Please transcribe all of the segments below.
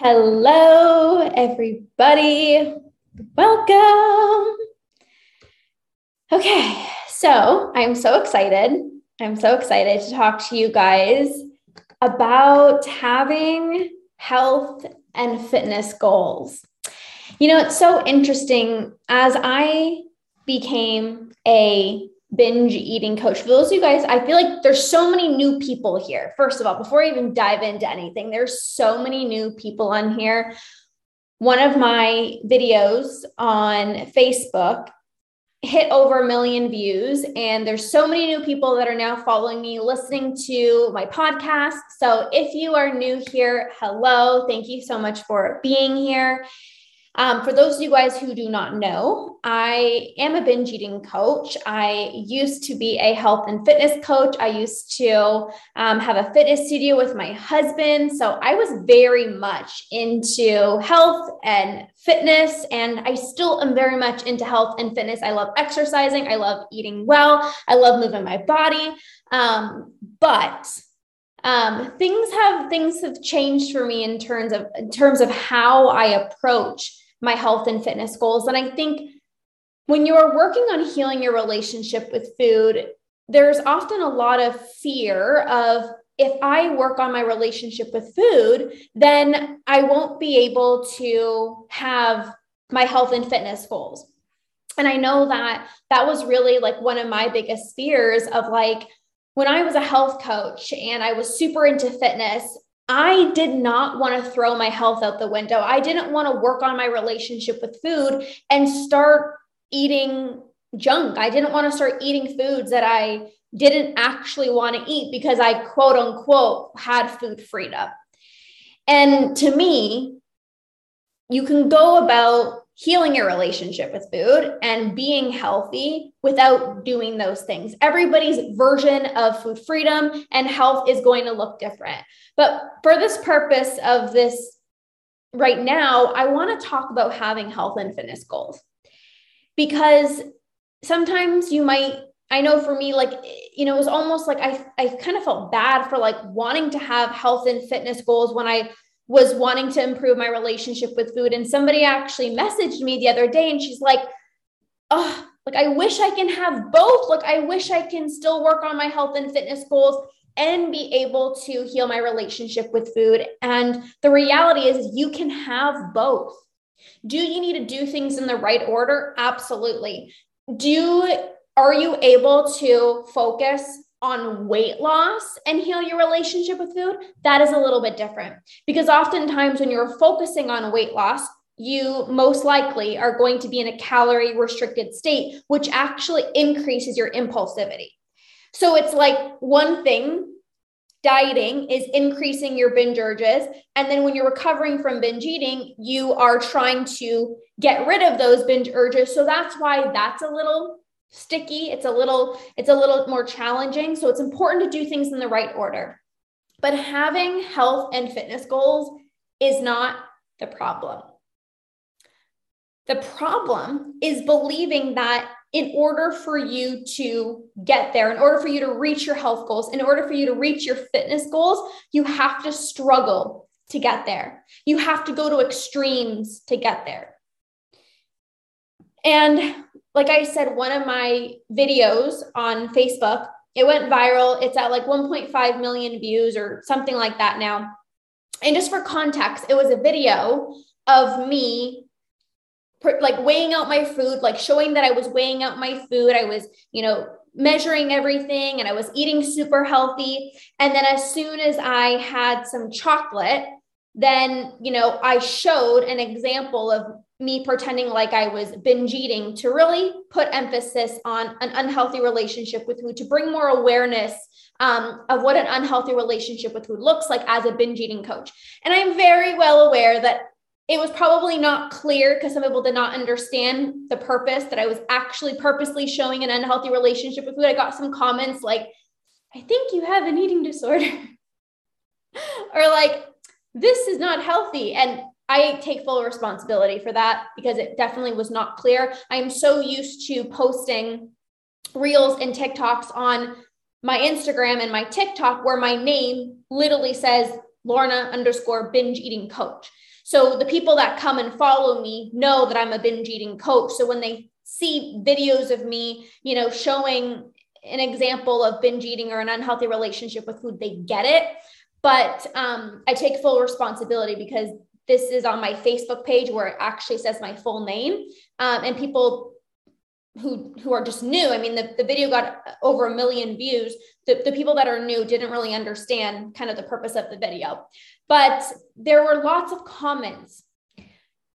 Hello, everybody. Welcome. Okay, so I'm so excited. I'm so excited to talk to you guys about having health and fitness goals. You know, it's so interesting as I became a binge eating coach. For those of you guys, I feel like there's so many new people here. First of all, before I even dive into anything, there's so many new people on here. One of my videos on Facebook hit over a million views and there's so many new people that are now following me listening to my podcast so if you are new here hello thank you so much for being here um, for those of you guys who do not know, I am a binge eating coach. I used to be a health and fitness coach. I used to um, have a fitness studio with my husband. So I was very much into health and fitness, and I still am very much into health and fitness. I love exercising, I love eating well, I love moving my body. Um, but um, things have things have changed for me in terms of in terms of how I approach my health and fitness goals. And I think when you are working on healing your relationship with food, there's often a lot of fear of if I work on my relationship with food, then I won't be able to have my health and fitness goals. And I know that that was really like one of my biggest fears of like when I was a health coach and I was super into fitness, I did not want to throw my health out the window. I didn't want to work on my relationship with food and start eating junk. I didn't want to start eating foods that I didn't actually want to eat because I quote unquote had food freedom. And to me, you can go about healing your relationship with food and being healthy without doing those things. Everybody's version of food freedom and health is going to look different. But for this purpose of this right now, I want to talk about having health and fitness goals because sometimes you might I know for me, like, you know, it was almost like I, I kind of felt bad for like wanting to have health and fitness goals when I was wanting to improve my relationship with food. And somebody actually messaged me the other day and she's like, oh, like I wish I can have both. Like I wish I can still work on my health and fitness goals and be able to heal my relationship with food. And the reality is you can have both. Do you need to do things in the right order? Absolutely. Do are you able to focus on weight loss and heal your relationship with food, that is a little bit different. Because oftentimes, when you're focusing on weight loss, you most likely are going to be in a calorie restricted state, which actually increases your impulsivity. So it's like one thing dieting is increasing your binge urges. And then when you're recovering from binge eating, you are trying to get rid of those binge urges. So that's why that's a little sticky it's a little it's a little more challenging so it's important to do things in the right order but having health and fitness goals is not the problem the problem is believing that in order for you to get there, in order for you to reach your health goals, in order for you to reach your fitness goals, you have to struggle to get there. You have to go to extremes to get there. And like I said, one of my videos on Facebook, it went viral. It's at like 1.5 million views or something like that now. And just for context, it was a video of me like weighing out my food, like showing that I was weighing out my food. I was, you know, measuring everything and I was eating super healthy. And then as soon as I had some chocolate, then, you know, I showed an example of me pretending like I was binge eating to really put emphasis on an unhealthy relationship with food, to bring more awareness um, of what an unhealthy relationship with food looks like as a binge eating coach. And I'm very well aware that it was probably not clear because some people did not understand the purpose that I was actually purposely showing an unhealthy relationship with food. I got some comments like, I think you have an eating disorder. or like, this is not healthy. And I take full responsibility for that because it definitely was not clear. I am so used to posting reels and TikToks on my Instagram and my TikTok where my name literally says Lorna underscore binge eating coach. So the people that come and follow me know that I'm a binge eating coach. So when they see videos of me, you know, showing an example of binge eating or an unhealthy relationship with food, they get it. But um, I take full responsibility because this is on my Facebook page where it actually says my full name. Um, and people who who are just new. I mean, the, the video got over a million views. The, the people that are new didn't really understand kind of the purpose of the video. But there were lots of comments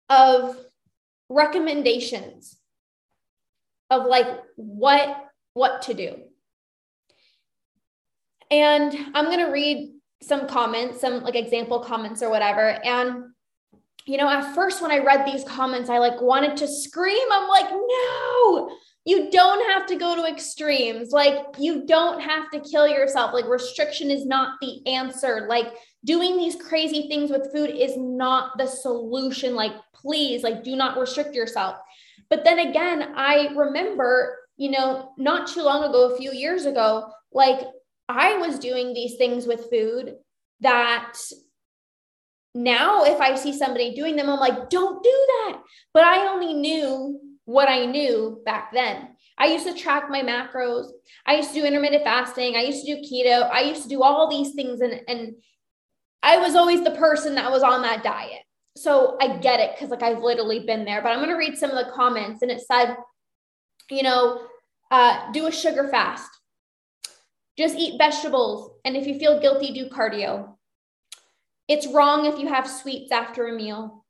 of recommendations of like what what to do. And I'm going to read some comments, some like example comments or whatever. And you know, at first when I read these comments, I like wanted to scream. I'm like, no, you don't have to go to extremes. Like, you don't have to kill yourself. Like, restriction is not the answer. Like, doing these crazy things with food is not the solution. Like, please, like, do not restrict yourself. But then again, I remember, you know, not too long ago, a few years ago, like, I was doing these things with food that now if I see somebody doing them, I'm like, don't do that. But I only knew what I knew back then. I used to track my macros. I used to do intermittent fasting. I used to do keto. I used to do all these things. And, and I was always the person that was on that diet. So I get it because like I've literally been there. But I'm going to read some of the comments. And it said, you know, uh, do a sugar fast. Just eat vegetables. And if you feel guilty, do cardio. It's wrong if you have sweets after a meal.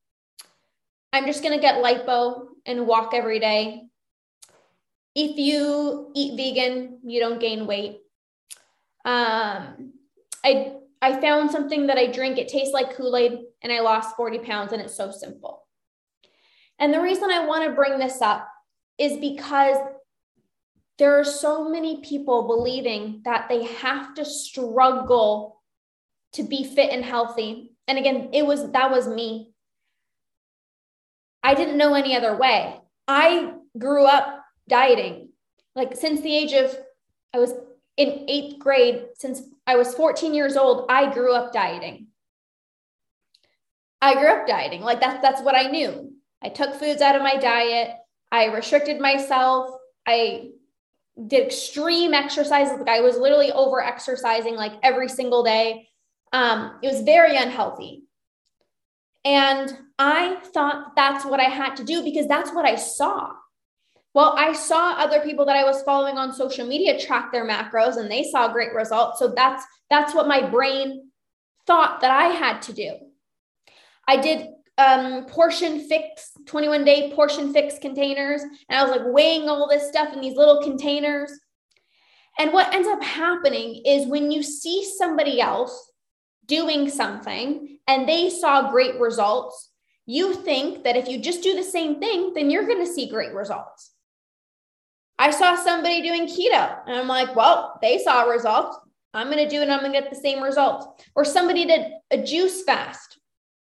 I'm just going to get lipo and walk every day. If you eat vegan, you don't gain weight. Um, I I found something that I drink. It tastes like Kool Aid, and I lost 40 pounds, and it's so simple. And the reason I want to bring this up is because there are so many people believing that they have to struggle to be fit and healthy. And again, it was that was me. I didn't know any other way. I grew up dieting. Like since the age of I was in 8th grade, since I was 14 years old, I grew up dieting. I grew up dieting. Like that's that's what I knew. I took foods out of my diet. I restricted myself. I did extreme exercises. Like I was literally over exercising like every single day. Um, it was very unhealthy. And I thought that's what I had to do because that's what I saw. Well, I saw other people that I was following on social media track their macros and they saw great results. So that's that's what my brain thought that I had to do. I did um, portion fix 21 day portion fix containers and I was like weighing all this stuff in these little containers. And what ends up happening is when you see somebody else doing something and they saw great results, you think that if you just do the same thing, then you're going to see great results. I saw somebody doing keto and I'm like, well, they saw results. I'm going to do it and I'm going to get the same results. Or somebody did a juice fast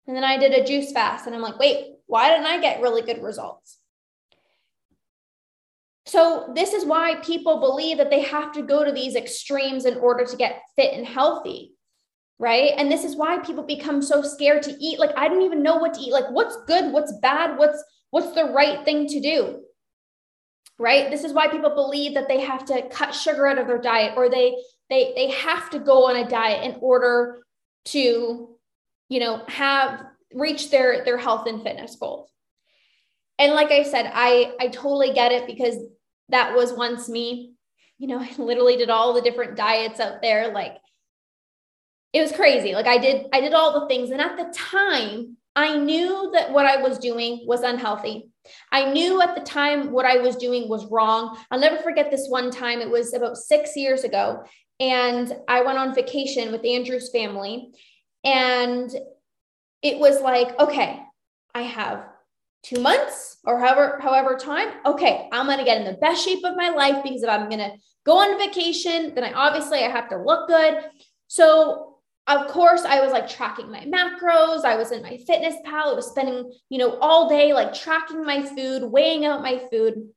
and then I did a juice fast and I'm like, wait, why didn't I get really good results? So, this is why people believe that they have to go to these extremes in order to get fit and healthy right? And this is why people become so scared to eat. Like i don't even know what to eat. Like what's good? What's bad? What's what's the right thing to do? Right? This is why people believe that they have to cut sugar out of their diet or they they they have to go on a diet in order to you know have reach their their health and fitness goals. And like i said i i totally get it because that was once me. You know, I literally did all the different diets out there. Like it was crazy. Like I did, I did all the things. And at the time, I knew that what I was doing was unhealthy. I knew at the time what I was doing was wrong. I'll never forget this one time. It was about six years ago. And I went on vacation with Andrew's family. And it was like, okay, I have two months or however however time okay i'm going to get in the best shape of my life because if i'm going to go on vacation then i obviously i have to look good so of course i was like tracking my macros i was in my fitness pal i was spending you know all day like tracking my food weighing out my food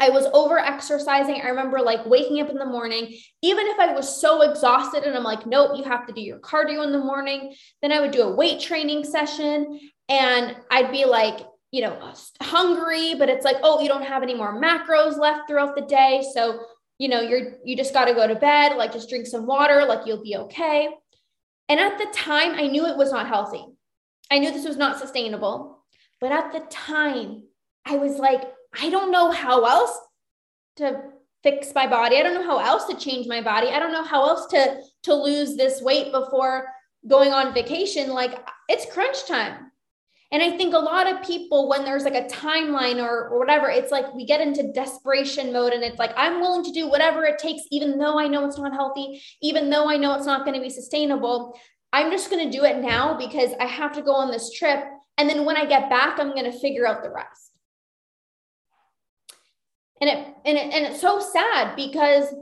I was over exercising. I remember like waking up in the morning, even if I was so exhausted and I'm like, nope, you have to do your cardio in the morning. Then I would do a weight training session and I'd be like, you know, hungry, but it's like, oh, you don't have any more macros left throughout the day. So, you know, you're, you just got to go to bed, like just drink some water, like you'll be okay. And at the time, I knew it was not healthy. I knew this was not sustainable. But at the time, I was like, I don't know how else to fix my body. I don't know how else to change my body. I don't know how else to to lose this weight before going on vacation. Like it's crunch time. And I think a lot of people, when there's like a timeline or, or whatever, it's like we get into desperation mode and it's like, I'm willing to do whatever it takes, even though I know it's not healthy, even though I know it's not going to be sustainable. I'm just going to do it now because I have to go on this trip. And then when I get back, I'm going to figure out the rest. And it, and it, and it's so sad because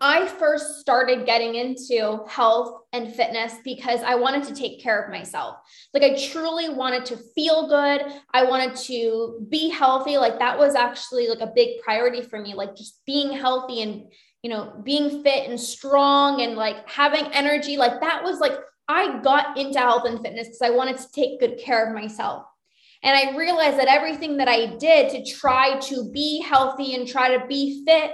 I first started getting into health and fitness because I wanted to take care of myself. Like I truly wanted to feel good. I wanted to be healthy. Like that was actually like a big priority for me, like just being healthy and you know, being fit and strong and like having energy. Like that was like I got into health and fitness because I wanted to take good care of myself. And I realized that everything that I did to try to be healthy and try to be fit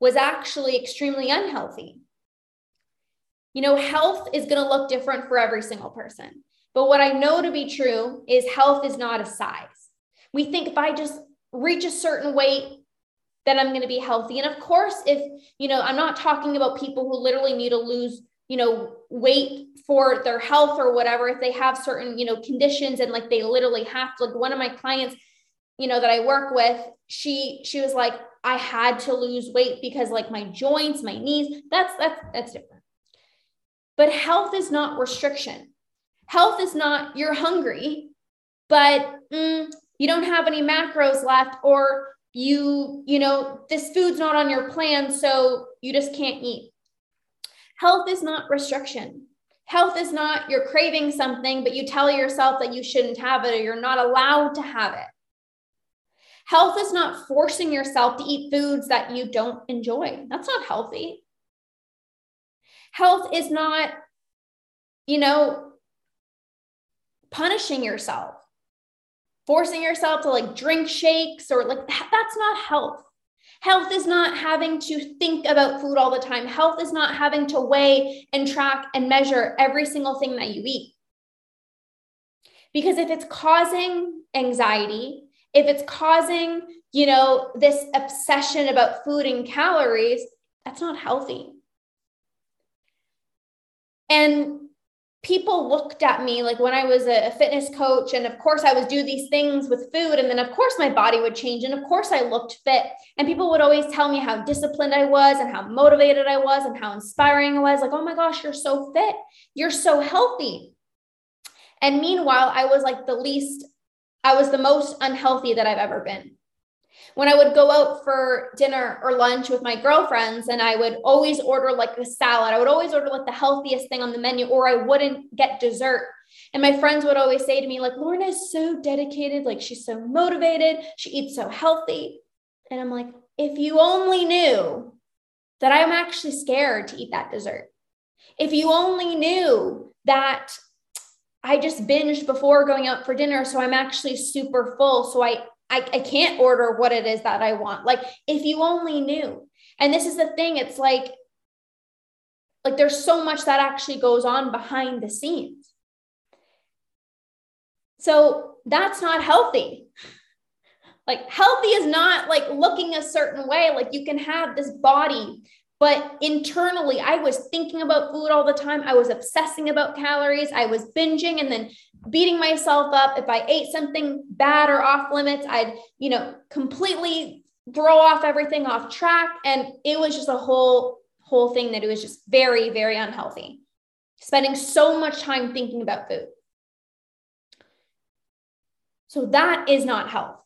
was actually extremely unhealthy. You know, health is going to look different for every single person. But what I know to be true is health is not a size. We think if I just reach a certain weight, then I'm going to be healthy. And of course, if, you know, I'm not talking about people who literally need to lose, you know, weight for their health or whatever, if they have certain, you know, conditions and like they literally have to, like one of my clients, you know, that I work with, she, she was like, I had to lose weight because like my joints, my knees, that's that's that's different. But health is not restriction. Health is not you're hungry, but mm, you don't have any macros left or you you know this food's not on your plan so you just can't eat. Health is not restriction. Health is not you're craving something but you tell yourself that you shouldn't have it or you're not allowed to have it. Health is not forcing yourself to eat foods that you don't enjoy. That's not healthy. Health is not, you know, punishing yourself, forcing yourself to like drink shakes or like that's not health. Health is not having to think about food all the time. Health is not having to weigh and track and measure every single thing that you eat. Because if it's causing anxiety, if it's causing, you know, this obsession about food and calories, that's not healthy. And people looked at me like when I was a fitness coach, and of course I would do these things with food, and then of course my body would change, and of course I looked fit. And people would always tell me how disciplined I was, and how motivated I was, and how inspiring I was. Like, oh my gosh, you're so fit, you're so healthy. And meanwhile, I was like the least I was the most unhealthy that I've ever been. When I would go out for dinner or lunch with my girlfriends, and I would always order like a salad, I would always order like the healthiest thing on the menu, or I wouldn't get dessert. And my friends would always say to me, like, Lorna is so dedicated, like she's so motivated, she eats so healthy. And I'm like, if you only knew that I'm actually scared to eat that dessert. If you only knew that I just binged before going out for dinner. So I'm actually super full. So I, I, I can't order what it is that I want. Like if you only knew. And this is the thing, it's like, like there's so much that actually goes on behind the scenes. So that's not healthy. Like healthy is not like looking a certain way. Like you can have this body, but internally, I was thinking about food all the time. I was obsessing about calories. I was binging and then beating myself up. If I ate something bad or off limits, I'd, you know, completely throw off everything off track. And it was just a whole, whole thing that it was just very, very unhealthy. Spending so much time thinking about food. So that is not health.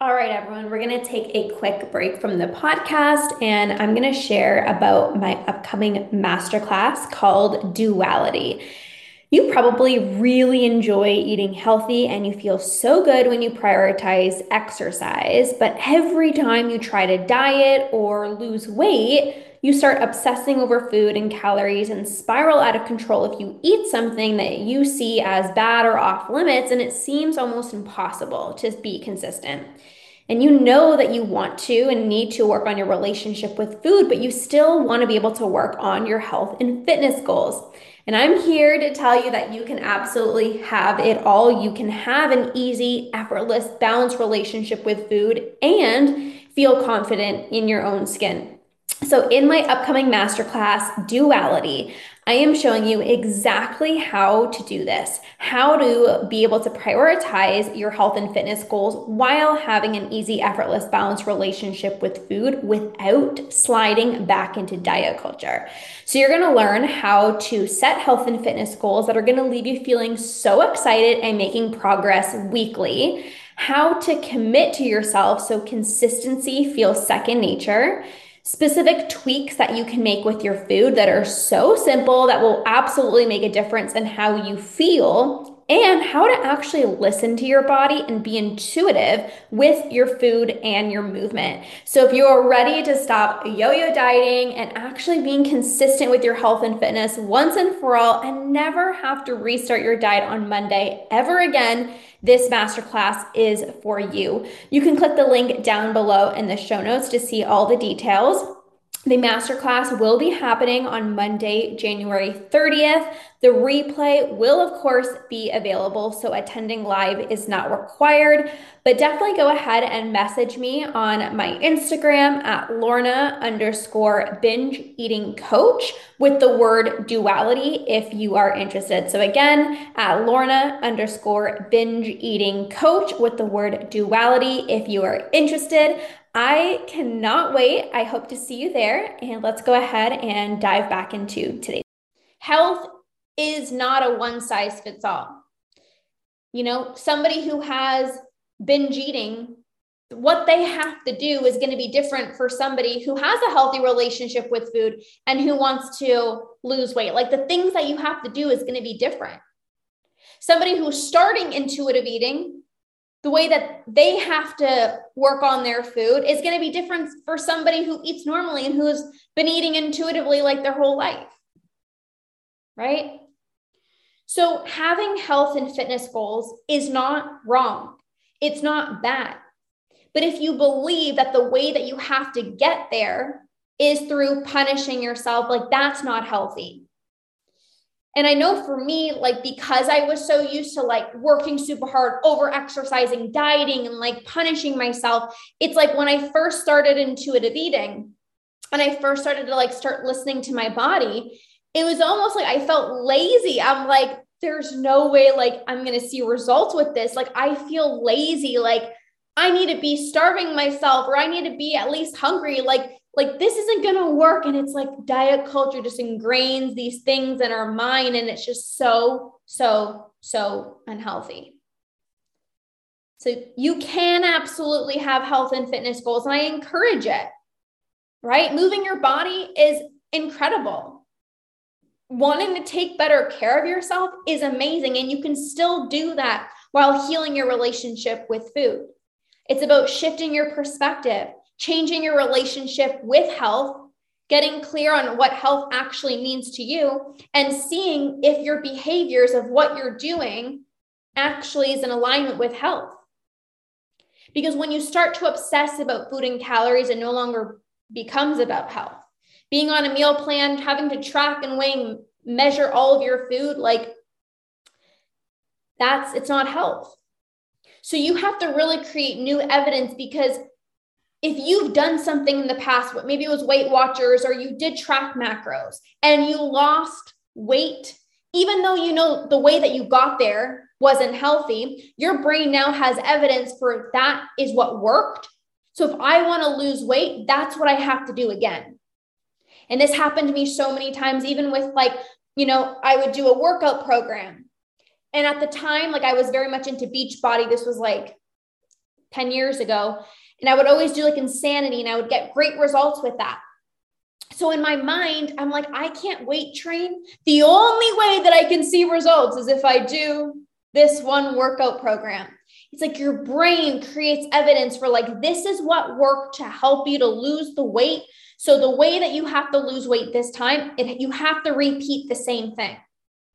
All right, everyone, we're going to take a quick break from the podcast and I'm going to share about my upcoming masterclass called Duality. You probably really enjoy eating healthy and you feel so good when you prioritize exercise, but every time you try to diet or lose weight, you start obsessing over food and calories and spiral out of control if you eat something that you see as bad or off limits, and it seems almost impossible to be consistent. And you know that you want to and need to work on your relationship with food, but you still want to be able to work on your health and fitness goals. And I'm here to tell you that you can absolutely have it all. You can have an easy, effortless, balanced relationship with food and feel confident in your own skin. So, in my upcoming masterclass, Duality, I am showing you exactly how to do this, how to be able to prioritize your health and fitness goals while having an easy, effortless, balanced relationship with food without sliding back into diet culture. So, you're gonna learn how to set health and fitness goals that are gonna leave you feeling so excited and making progress weekly, how to commit to yourself so consistency feels second nature specific tweaks that you can make with your food that are so simple that will absolutely make a difference in how you feel and how to actually listen to your body and be intuitive with your food and your movement. So, if you're ready to stop yo yo dieting and actually being consistent with your health and fitness once and for all, and never have to restart your diet on Monday ever again, this masterclass is for you. You can click the link down below in the show notes to see all the details. The masterclass will be happening on Monday, January 30th. The replay will, of course, be available, so attending live is not required. But definitely go ahead and message me on my Instagram at Lorna underscore binge eating coach with the word duality if you are interested. So again, at Lorna underscore binge eating coach with the word duality if you are interested. I cannot wait. I hope to see you there. And let's go ahead and dive back into today's health is not a one size fits all. You know, somebody who has binge eating, what they have to do is going to be different for somebody who has a healthy relationship with food and who wants to lose weight. Like the things that you have to do is going to be different. Somebody who's starting intuitive eating, the way that they have to work on their food is going to be different for somebody who eats normally and who's been eating intuitively like their whole life. Right? So, having health and fitness goals is not wrong. It's not bad. But if you believe that the way that you have to get there is through punishing yourself, like that's not healthy. And I know for me, like because I was so used to like working super hard, over exercising, dieting, and like punishing myself, it's like when I first started intuitive eating and I first started to like start listening to my body, it was almost like I felt lazy. I'm like, there's no way like I'm going to see results with this. Like I feel lazy. Like I need to be starving myself or I need to be at least hungry. Like, like this isn't going to work. And it's like diet culture just ingrains these things in our mind. And it's just so, so, so unhealthy. So you can absolutely have health and fitness goals. And I encourage it, right? Moving your body is incredible wanting to take better care of yourself is amazing. And you can still do that while healing your relationship with food. It's about shifting your perspective, changing your relationship with health, getting clear on what health actually means to you, and seeing if your behaviors of what you're doing actually is in alignment with health. Because when you start to obsess about food and calories, it no longer becomes about health being on a meal plan, having to track and weigh, measure all of your food, like that's it's not health. So you have to really create new evidence because if you've done something in the past, what maybe it was Weight Watchers or you did track macros and you lost weight, even though you know the way that you got there wasn't healthy, your brain now has evidence for that is what worked. So if I want to lose weight, that's what I have to do again. And this happened to me so many times, even with like, you know, I would do a workout program. And at the time, like I was very much into Beachbody. This was like 10 years ago. And I would always do like insanity and I would get great results with that. So in my mind, I'm like, I can't weight train. The only way that I can see results is if I do this one workout program. It's like your brain creates evidence for like, this is what worked to help you to lose the weight. So the way that you have to lose weight this time, it, you have to repeat the same thing.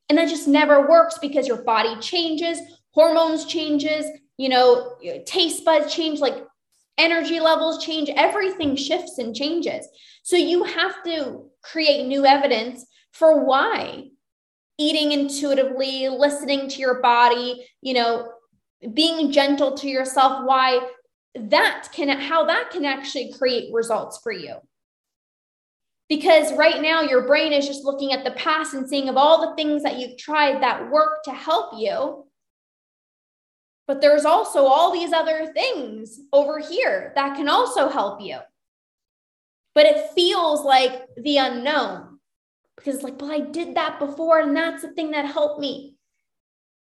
And that just never works because your body changes, hormones changes, you know, taste buds change, like energy levels change, everything shifts and changes. So you have to create new evidence for why eating intuitively, listening to your body, you know, being gentle to yourself, why that can, how that can actually create results for you. Because right now, your brain is just looking at the past and seeing of all the things that you've tried that work to help you. But there's also all these other things over here that can also help you. But it feels like the unknown because it's like, well, I did that before, and that's the thing that helped me.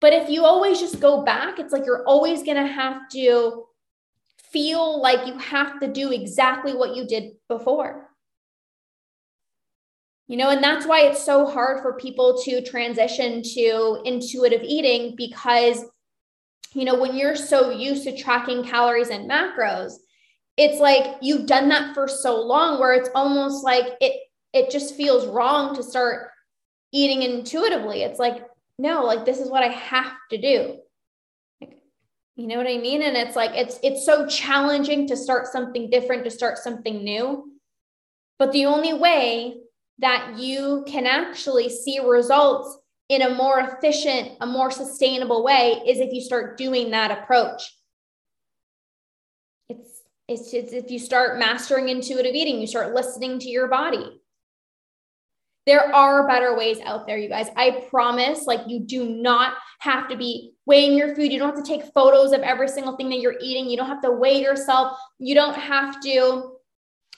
But if you always just go back, it's like you're always going to have to feel like you have to do exactly what you did before. You know, and that's why it's so hard for people to transition to intuitive eating because you know, when you're so used to tracking calories and macros, it's like you've done that for so long where it's almost like it it just feels wrong to start eating intuitively. It's like, no, like this is what I have to do. Like, you know what I mean? And it's like it's it's so challenging to start something different, to start something new. But the only way that you can actually see results in a more efficient, a more sustainable way is if you start doing that approach. It's, it's, it's if you start mastering intuitive eating, you start listening to your body. There are better ways out there, you guys. I promise, like, you do not have to be weighing your food. You don't have to take photos of every single thing that you're eating. You don't have to weigh yourself. You don't have to,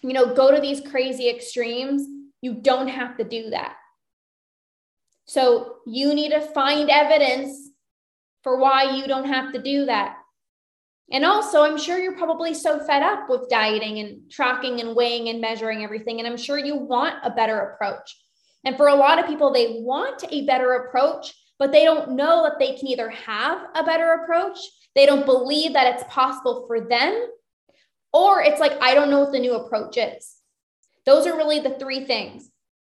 you know, go to these crazy extremes. You don't have to do that. So you need to find evidence for why you don't have to do that. And also, I'm sure you're probably so fed up with dieting and tracking and weighing and measuring everything. And I'm sure you want a better approach. And for a lot of people, they want a better approach, but they don't know that they can either have a better approach, they don't believe that it's possible for them, or it's like, I don't know what the new approach is. Those are really the three things,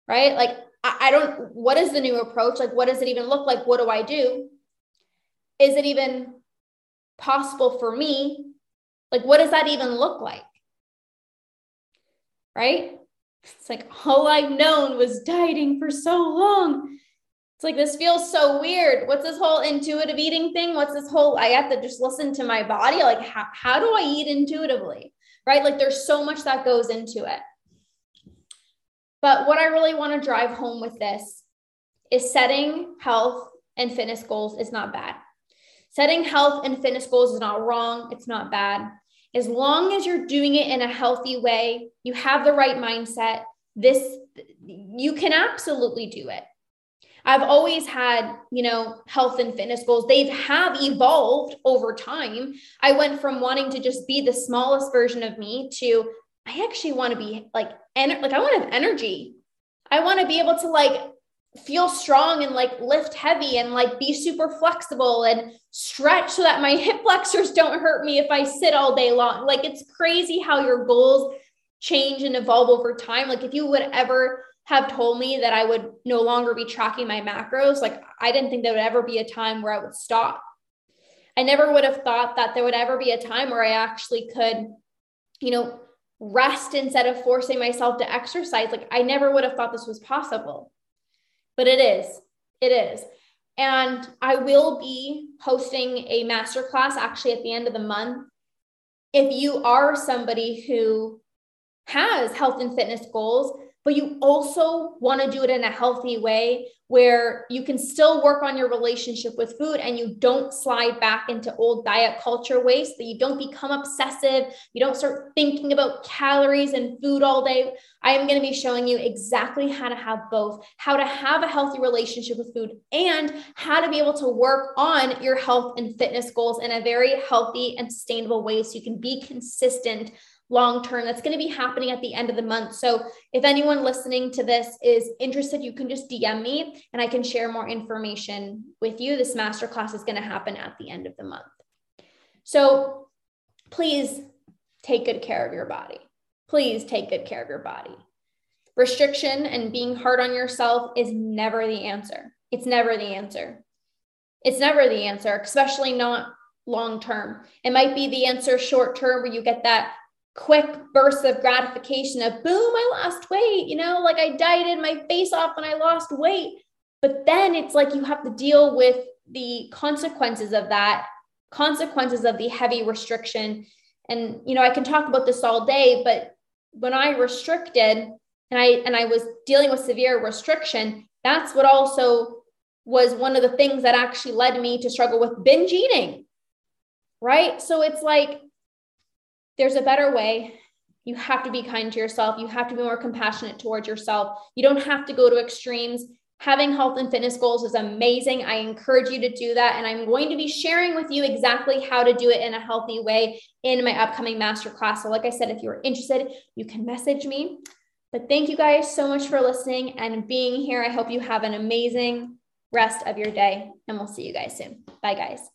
right? Like, I, don't, what is the new approach? Like, what does it even look like? What do I do? Is it even possible for me? Like, what does that even look like? Right? It's like all I've known was dieting for so long. It's like this feels so weird. What's this whole intuitive eating thing? What's this whole I have to just listen to my body? Like, how, how do I eat intuitively? Right? Like, there's so much that goes into it. But what I really want to drive home with this is setting health and fitness goals is not bad. Setting health and fitness goals is not wrong, it's not bad. As long as you're doing it in a healthy way, you have the right mindset, this you can absolutely do it. I've always had, you know, health and fitness goals. They have have evolved over time. I went from wanting to just be the smallest version of me to I actually want to be like, en- like I want to have energy. I want to be able to like feel strong and like lift heavy and like be super flexible and stretch so that my hip flexors don't hurt me if I sit all day long. Like it's crazy how your goals change and evolve over time. Like if you would ever have told me that I would no longer be tracking my macros, like I didn't think there would ever be a time where I would stop. I never would have thought that there would ever be a time where I actually could, you know, rest instead of forcing myself to exercise. Like I never would have thought this was possible, but it is. It is. And I will be hosting a masterclass actually at the end of the month. If you are somebody who has health and fitness goals, but you also want to do it in a healthy way where you can still work on your relationship with food and you don't slide back into old diet culture waste, that you don't become obsessive, you don't start thinking about calories and food all day. I am going to be showing you exactly how to have both, how to have a healthy relationship with food, and how to be able to work on your health and fitness goals in a very healthy and sustainable way so you can be consistent long term. That's going to be happening at the end of the month. So if anyone listening to this is interested, you can just DM me and I can share more information with you. This masterclass is going to happen at the end of the month. So please take good care of your body. Please take good care of your body. Restriction and being hard on yourself is never the answer. It's never the answer. It's never the answer, especially not long term. It might be the answer short term where you get that quick bursts of gratification of boom, I lost weight, you know, like I dieted my face off and I lost weight. But then it's like you have to deal with the consequences of that, consequences of the heavy restriction. And you know, I can talk about this all day, but when I restricted and I and I was dealing with severe restriction, that's what also was one of the things that actually led me to struggle with binge eating. Right? So it's like there's a better way. You have to be kind to yourself. You have to be more compassionate towards yourself. You don't have to go to extremes. Having health and fitness goals is amazing. I encourage you to do that. And I'm going to be sharing with you exactly how to do it in a healthy way in my upcoming masterclass. So, like I said, if you're interested, you can message me. But thank you guys so much for listening and being here. I hope you have an amazing rest of your day, and we'll see you guys soon. Bye, guys.